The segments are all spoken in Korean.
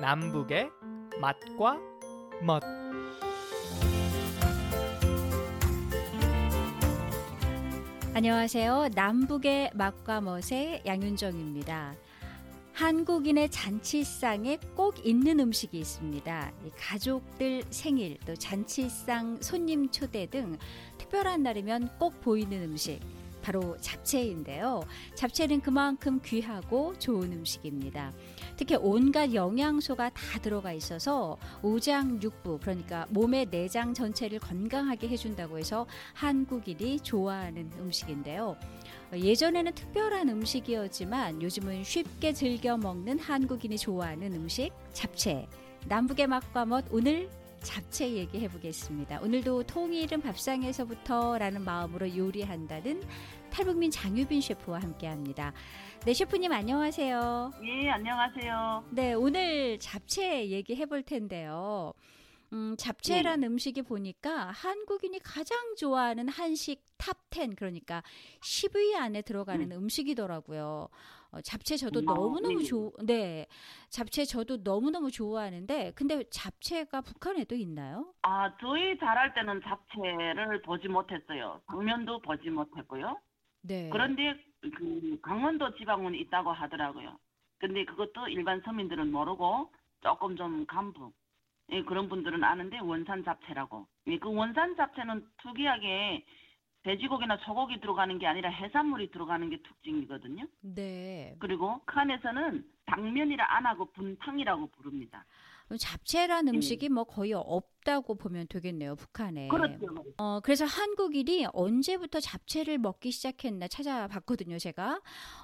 남북의 맛과 멋 안녕하세요. 남북의 맛과 멋의 양윤정입니다. 한국인의 잔치상에 꼭 있는 음식이 있습니다. 가족들 생일, 또 잔치상 손님 초대 등 특별한 날이면 꼭 보이는 음식. 바로 잡채인데요. 잡채는 그만큼 귀하고 좋은 음식입니다. 특히 온갖 영양소가 다 들어가 있어서 오장육부 그러니까 몸의 내장 전체를 건강하게 해준다고 해서 한국인이 좋아하는 음식인데요. 예전에는 특별한 음식이었지만 요즘은 쉽게 즐겨 먹는 한국인이 좋아하는 음식 잡채. 남북의 맛과 멋 오늘 잡채 얘기해 보겠습니다. 오늘도 통일은 밥상에서부터라는 마음으로 요리한다는 탈북민 장유빈 셰프와 함께 합니다. 네, 셰프님 안녕하세요. 예, 안녕하세요. 네, 오늘 잡채 얘기해 볼 텐데요. 음, 잡채란 네. 음식이 보니까 한국인이 가장 좋아하는 한식 top 10, 그러니까 10위 안에 들어가는 음. 식이더라고요 어, 잡채 저도 음, 너무너무 네. 좋, 네. 잡채 저도 너무너무 좋아하는데, 근데 잡채가 북한에도 있나요? 아, 저희 자랄 때는 잡채를 보지 못했어요. 당면도 보지 못했고요. 네. 그런데 그 강원도 지방은 있다고 하더라고요. 근데 그것도 일반 서민들은 모르고 조금 좀 간부 예, 그런 분들은 아는데 원산 잡채라고. 예, 그 원산 잡채는 특이하게 돼지고기나 소고기 들어가는 게 아니라 해산물이 들어가는 게 특징이거든요. 네. 그리고 칸에서는 당면이라 안 하고 분탕이라고 부릅니다. 잡채란 음. 음식이 뭐 거의 없다고 보면 되겠네요, 북한에. 그렇죠. 어, 그래서 한국인이 언제부터 잡채를 먹기 시작했나 찾아봤거든요, 제가.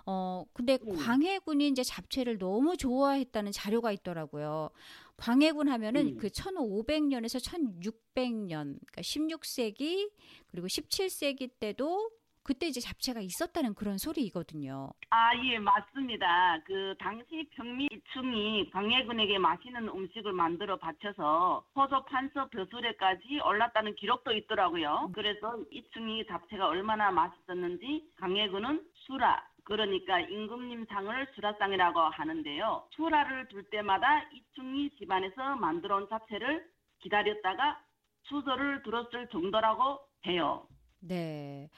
어, 근데 음. 광해군이 이제 잡채를 너무 좋아했다는 자료가 있더라고요. 광해군 하면은 음. 그 1500년에서 1600년, 그러니까 16세기 그리고 17세기 때도 그때 이제 잡채가 있었다는 그런 소리이거든요. 아, 예, 맞습니다. 그 당시 평미 이충이 광해군에게 맛있는 음식을 만들어 바쳐서 포소 판서 벼슬에까지 올랐다는 기록도 있더라고요. 그래서 이충이 잡채가 얼마나 맛있었는지 광해군은 수라 그러니까 임금님 상을 수라상이라고 하는데요. 수라를 둘 때마다 이충이 집안에서 만들어 온 잡채를 기다렸다가 수저를 들었을 정도라고 해요. 네.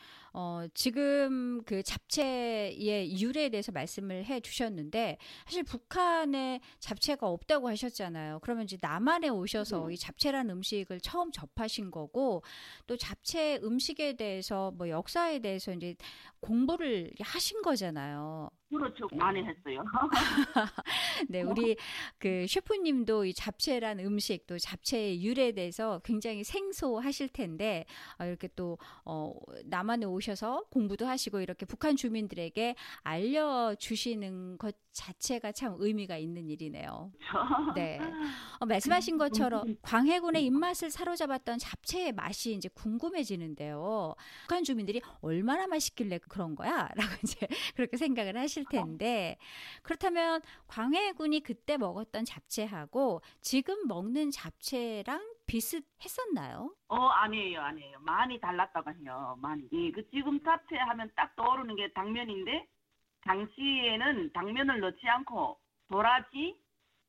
어, 지금 그 잡채의 유래에 대해서 말씀을 해 주셨는데 사실 북한에 잡채가 없다고 하셨잖아요. 그러면 이제 남한에 오셔서 음. 이 잡채라는 음식을 처음 접하신 거고 또 잡채 음식에 대해서 뭐 역사에 대해서 이제 공부를 하신 거잖아요. 그렇죠. 많이 했어요. 네, 우리 그 셰프님도 이 잡채란 음식 또 잡채의 유래에 대해서 굉장히 생소하실 텐데 어, 이렇게 또 어, 남한에 오셔서 공부도 하시고 이렇게 북한 주민들에게 알려 주시는 것 자체가 참 의미가 있는 일이네요. 네. 어, 말씀하신 것처럼 광해군의 입맛을 사로잡았던 잡채의 맛이 이제 궁금해지는데요. 북한 주민들이 얼마나 맛있길래 그런 거야? 라고 이제 그렇게 생각을 하실 텐데 그렇다면 광해군이 그때 먹었던 잡채하고 지금 먹는 잡채랑 비슷했었나요? 어 아니에요 아니에요 많이 달랐다고 해요 많이 예, 그 지금 잡채 하면 딱 떠오르는 게 당면인데 당시에는 당면을 넣지 않고 도라지,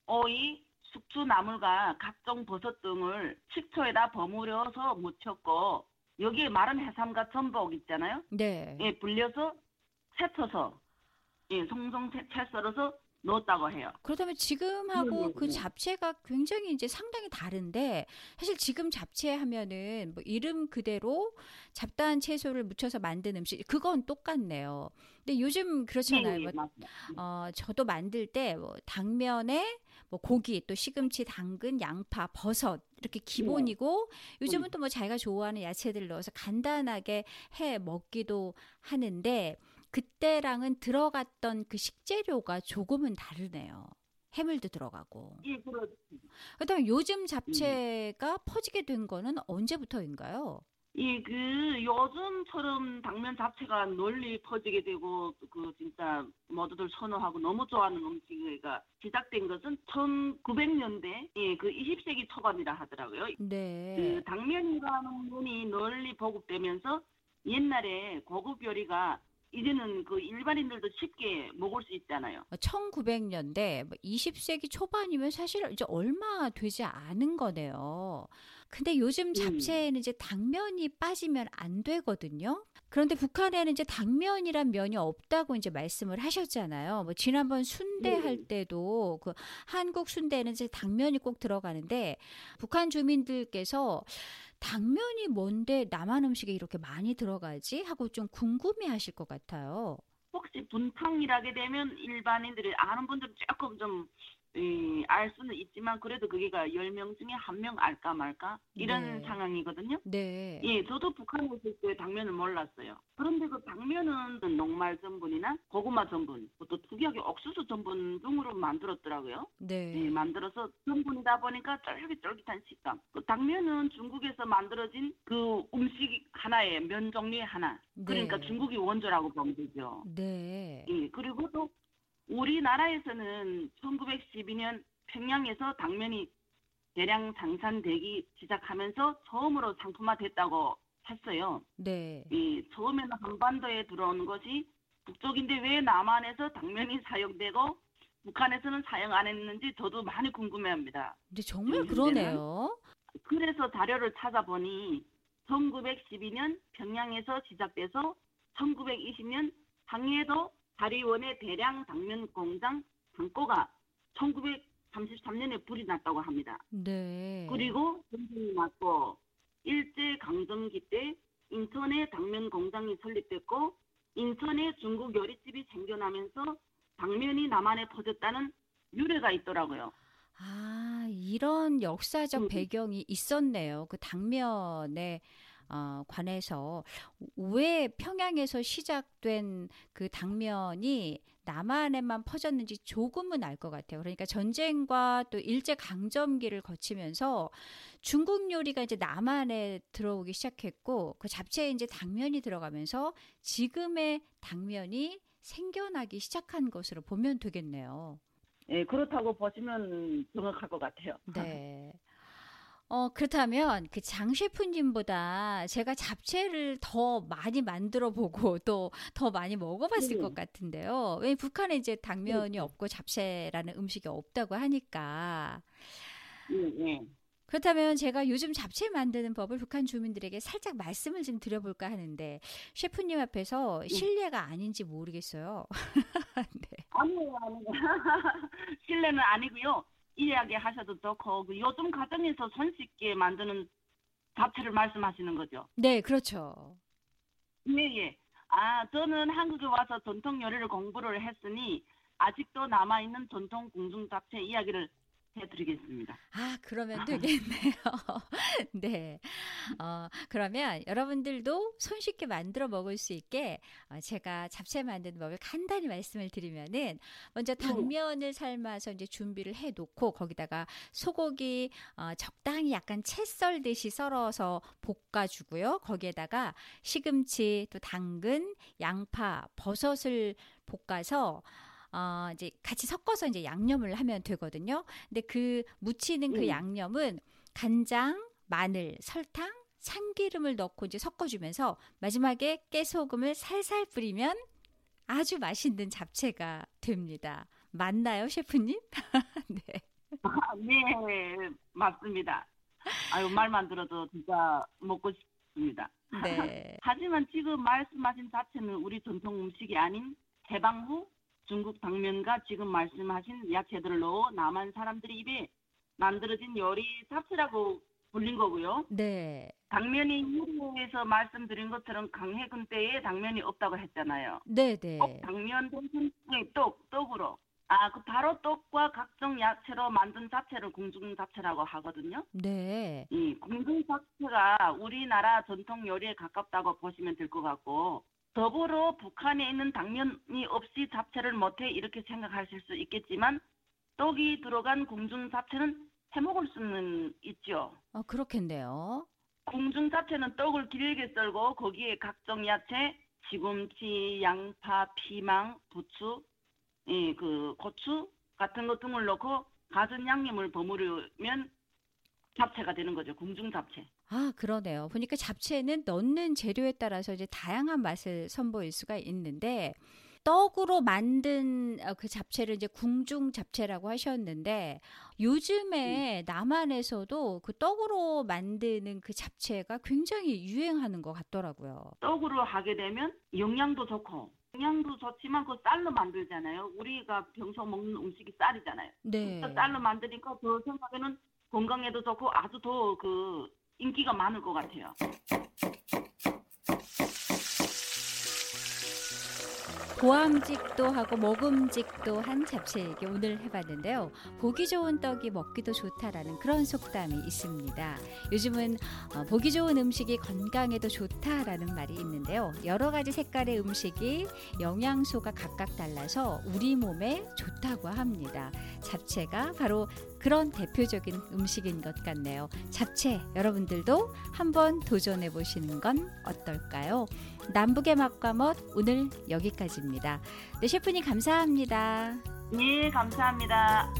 오이, 숙주 나물과 각종 버섯 등을 식초에다 버무려서 묻혔고 여기에 마른 해삼과 전복 있잖아요. 네. 예, 불려서 채쳐서 예, 송송 채, 채 썰어서 넣었다고 해요. 그렇다면 지금하고 네, 네, 그 네. 잡채가 굉장히 이제 상당히 다른데 사실 지금 잡채 하면은 뭐 이름 그대로 잡다한 채소를 묻혀서 만든 음식 그건 똑같네요. 근데 요즘 그렇잖아요. 네, 뭐, 어, 저도 만들 때 뭐 당면에 뭐 고기 또 시금치, 당근, 양파, 버섯 이렇게 기본이고 요즘은 음. 또뭐 자기가 좋아하는 야채들 넣어서 간단하게 해 먹기도 하는데 그때랑은 들어갔던 그 식재료가 조금은 다르네요. 해물도 들어가고. 예, 그렇죠. 그다음에 요즘 잡채가 음. 퍼지게 된 거는 언제부터인가요? 예, 그 요즘처럼 당면 잡채가 널리 퍼지게 되고 그 진짜 모두들 선호하고 너무 좋아하는 음식이가 시작된 것은 1900년대 예, 그 20세기 초반이라 하더라고요. 네. 그 당면이라는 분이 널리 보급되면서 옛날에 고급 요리가 이제는 그 일반인들도 쉽게 먹을 수 있잖아요. 1900년대 20세기 초반이면 사실 이제 얼마 되지 않은 거네요. 근데 요즘 음. 잡채에는 이제 당면이 빠지면 안 되거든요. 그런데 북한에는 이제 당면이란 면이 없다고 이제 말씀을 하셨잖아요. 뭐 지난번 순대 할 음. 때도 그 한국 순대는 이제 당면이 꼭 들어가는데 북한 주민들께서 당면이 뭔데 남한 음식에 이렇게 많이 들어가지 하고 좀 궁금해 하실 것 같아요. 혹시 분탕이라게 되면 일반인들이 아는 분들은 조금 좀 예, 알 수는 있지만 그래도 그게가 10명 중에 한 명 알까 말까 이런 네. 상황이거든요. 네. 예, 저도 북한에 있을 때 당면을 몰랐어요. 그런데 그 당면은 녹말 전분이나 고구마 전분, 또 특이하게 옥수수 전분 등으로 만들었더라고요. 네. 예, 만들어서 전분이다 보니까 쫄깃쫄깃한 식감. 그 당면은 중국에서 만들어진 그 음식 하나의 면 종류의 하나. 그러니까 네. 중국이 원조라고 보면 되죠. 네. 예, 그리고 또 우리나라에서는 1912년 평양에서 당면이 대량 생산되기 시작하면서 처음으로 상품화됐다고 했어요. 네. 이 처음에는 한반도에 들어온 것이 북쪽인데 왜 남한에서 당면이 사용되고 북한에서는 사용 안 했는지 저도 많이 궁금해합니다. 근데 정말 그러네요. 그래서 자료를 찾아보니 1912년 평양에서 시작돼서 1920년 항해도 다리원의 대량 당면 공장 창고가 1933년에 불이 났다고 합니다. 네. 그리고 전쟁이 났고 일제 강점기 때 인천에 당면 공장이 설립됐고 인천에 중국 요리집이 생겨나면서 당면이 남한에 퍼졌다는 유래가 있더라고요. 아, 이런 역사적 음. 배경이 있었네요. 그 당면에 어, 관해서 왜 평양에서 시작된 그 당면이 남한에만 퍼졌는지 조금은 알 것 같아요. 그러니까 전쟁과 또 일제 강점기를 거치면서 중국 요리가 이제 남한에 들어오기 시작했고 그 잡채에 이제 당면이 들어가면서 지금의 당면이 생겨나기 시작한 것으로 보면 되겠네요. 네, 그렇다고 보시면 정확할 것 같아요. 네. 어, 그렇다면 그 장 셰프님보다 제가 잡채를 더 많이 만들어 보고 또 더 많이 먹어봤을 네. 것 같은데요. 왜 북한에 이제 당면이 네. 없고 잡채라는 음식이 없다고 하니까. 네, 네. 그렇다면 제가 요즘 잡채 만드는 법을 북한 주민들에게 살짝 말씀을 좀 드려볼까 하는데 셰프님 앞에서 네. 실례가 아닌지 모르겠어요. 네. 아니요, 아니요. 실례는 아니고요. 이야기 하셔도 좋고 그 요즘 가정에서 손쉽게 만드는 잡채를 말씀하시는 거죠. 네, 그렇죠. 예, 예. 아, 저는 한국에 와서 전통 요리를 공부를 했으니 아직도 남아 있는 전통 궁중 잡채 이야기를 해드리겠습니다. 아, 그러면 되겠네요. 네. 어, 그러면 여러분들도 손쉽게 만들어 먹을 수 있게 어, 제가 잡채 만드는 법을 간단히 말씀을 드리면은 먼저 네. 당면을 삶아서 이제 준비를 해 놓고 거기다가 소고기 어, 적당히 약간 채 썰듯이 썰어서 볶아 주고요. 거기에다가 시금치, 또 당근, 양파, 버섯을 볶아서 어, 이제 같이 섞어서 이제 양념을 하면 되거든요. 근데 그 무치는 그 음. 양념은 간장, 마늘, 설탕, 참기름을 넣고 이제 섞어주면서 마지막에 깨소금을 살살 뿌리면 아주 맛있는 잡채가 됩니다. 맞나요, 셰프님? 네. 아, 네, 맞습니다. 아유, 말만 들어도 진짜 먹고 싶습니다. 네. 하지만 지금 말씀하신 자체는 우리 전통 음식이 아닌 해방 후 중국 당면과 지금 말씀하신 야채들을 넣어 남한 사람들이 입에 만들어진 요리 잡채라고 불린 거고요. 네. 당면이 유리에서 말씀드린 것처럼 강해군 때에 당면이 없다고 했잖아요. 네, 네. 당면 대신 떡, 떡으로. 아, 그 바로 떡과 각종 야채로 만든 잡채를 궁중 잡채라고 하거든요. 네. 이 궁중 잡채가 우리나라 전통 요리에 가깝다고 보시면 될 것 같고 더불어 북한에 있는 당면이 없이 잡채를 못해 이렇게 생각하실 수 있겠지만 떡이 들어간 궁중 잡채는 해먹을 수는 있죠. 어, 그렇겠네요. 궁중 잡채는 떡을 길게 썰고 거기에 각종 야채, 시금치, 양파, 피망, 부추, 예, 그 고추 같은 것 등을 넣고 가진 양념을 버무리면 잡채가 되는 거죠. 궁중 잡채. 아, 그러네요. 보니까 잡채는 넣는 재료에 따라서 이제 다양한 맛을 선보일 수가 있는데 떡으로 만든 어, 그 잡채를 이제 궁중 잡채라고 하셨는데 요즘에 남한에서도 그 떡으로 만드는 그 잡채가 굉장히 유행하는 것 같더라고요. 떡으로 하게 되면 영양도 좋고 영양도 좋지만 그 쌀로 만들잖아요. 우리가 평소 먹는 음식이 쌀이잖아요. 네. 쌀로 만드니까 저 생각에는 건강에도 좋고 아주 더그 인기가 많을 것 같아요. 보암직도 하고 먹음직도 한 잡채 얘기 오늘 해봤는데요. 보기 좋은 떡이 먹기도 좋다라는 그런 속담이 있습니다. 요즘은 어, 보기 좋은 음식이 건강에도 좋다라는 말이 있는데요. 여러 가지 색깔의 음식이 영양소가 각각 달라서 우리 몸에 좋다고 합니다. 잡채가 바로 그런 대표적인 음식인 것 같네요. 잡채 여러분들도 한번 도전해 보시는 건 어떨까요? 남북의 맛과 멋 오늘 여기까지입니다. 네, 셰프님 감사합니다. 네, 감사합니다.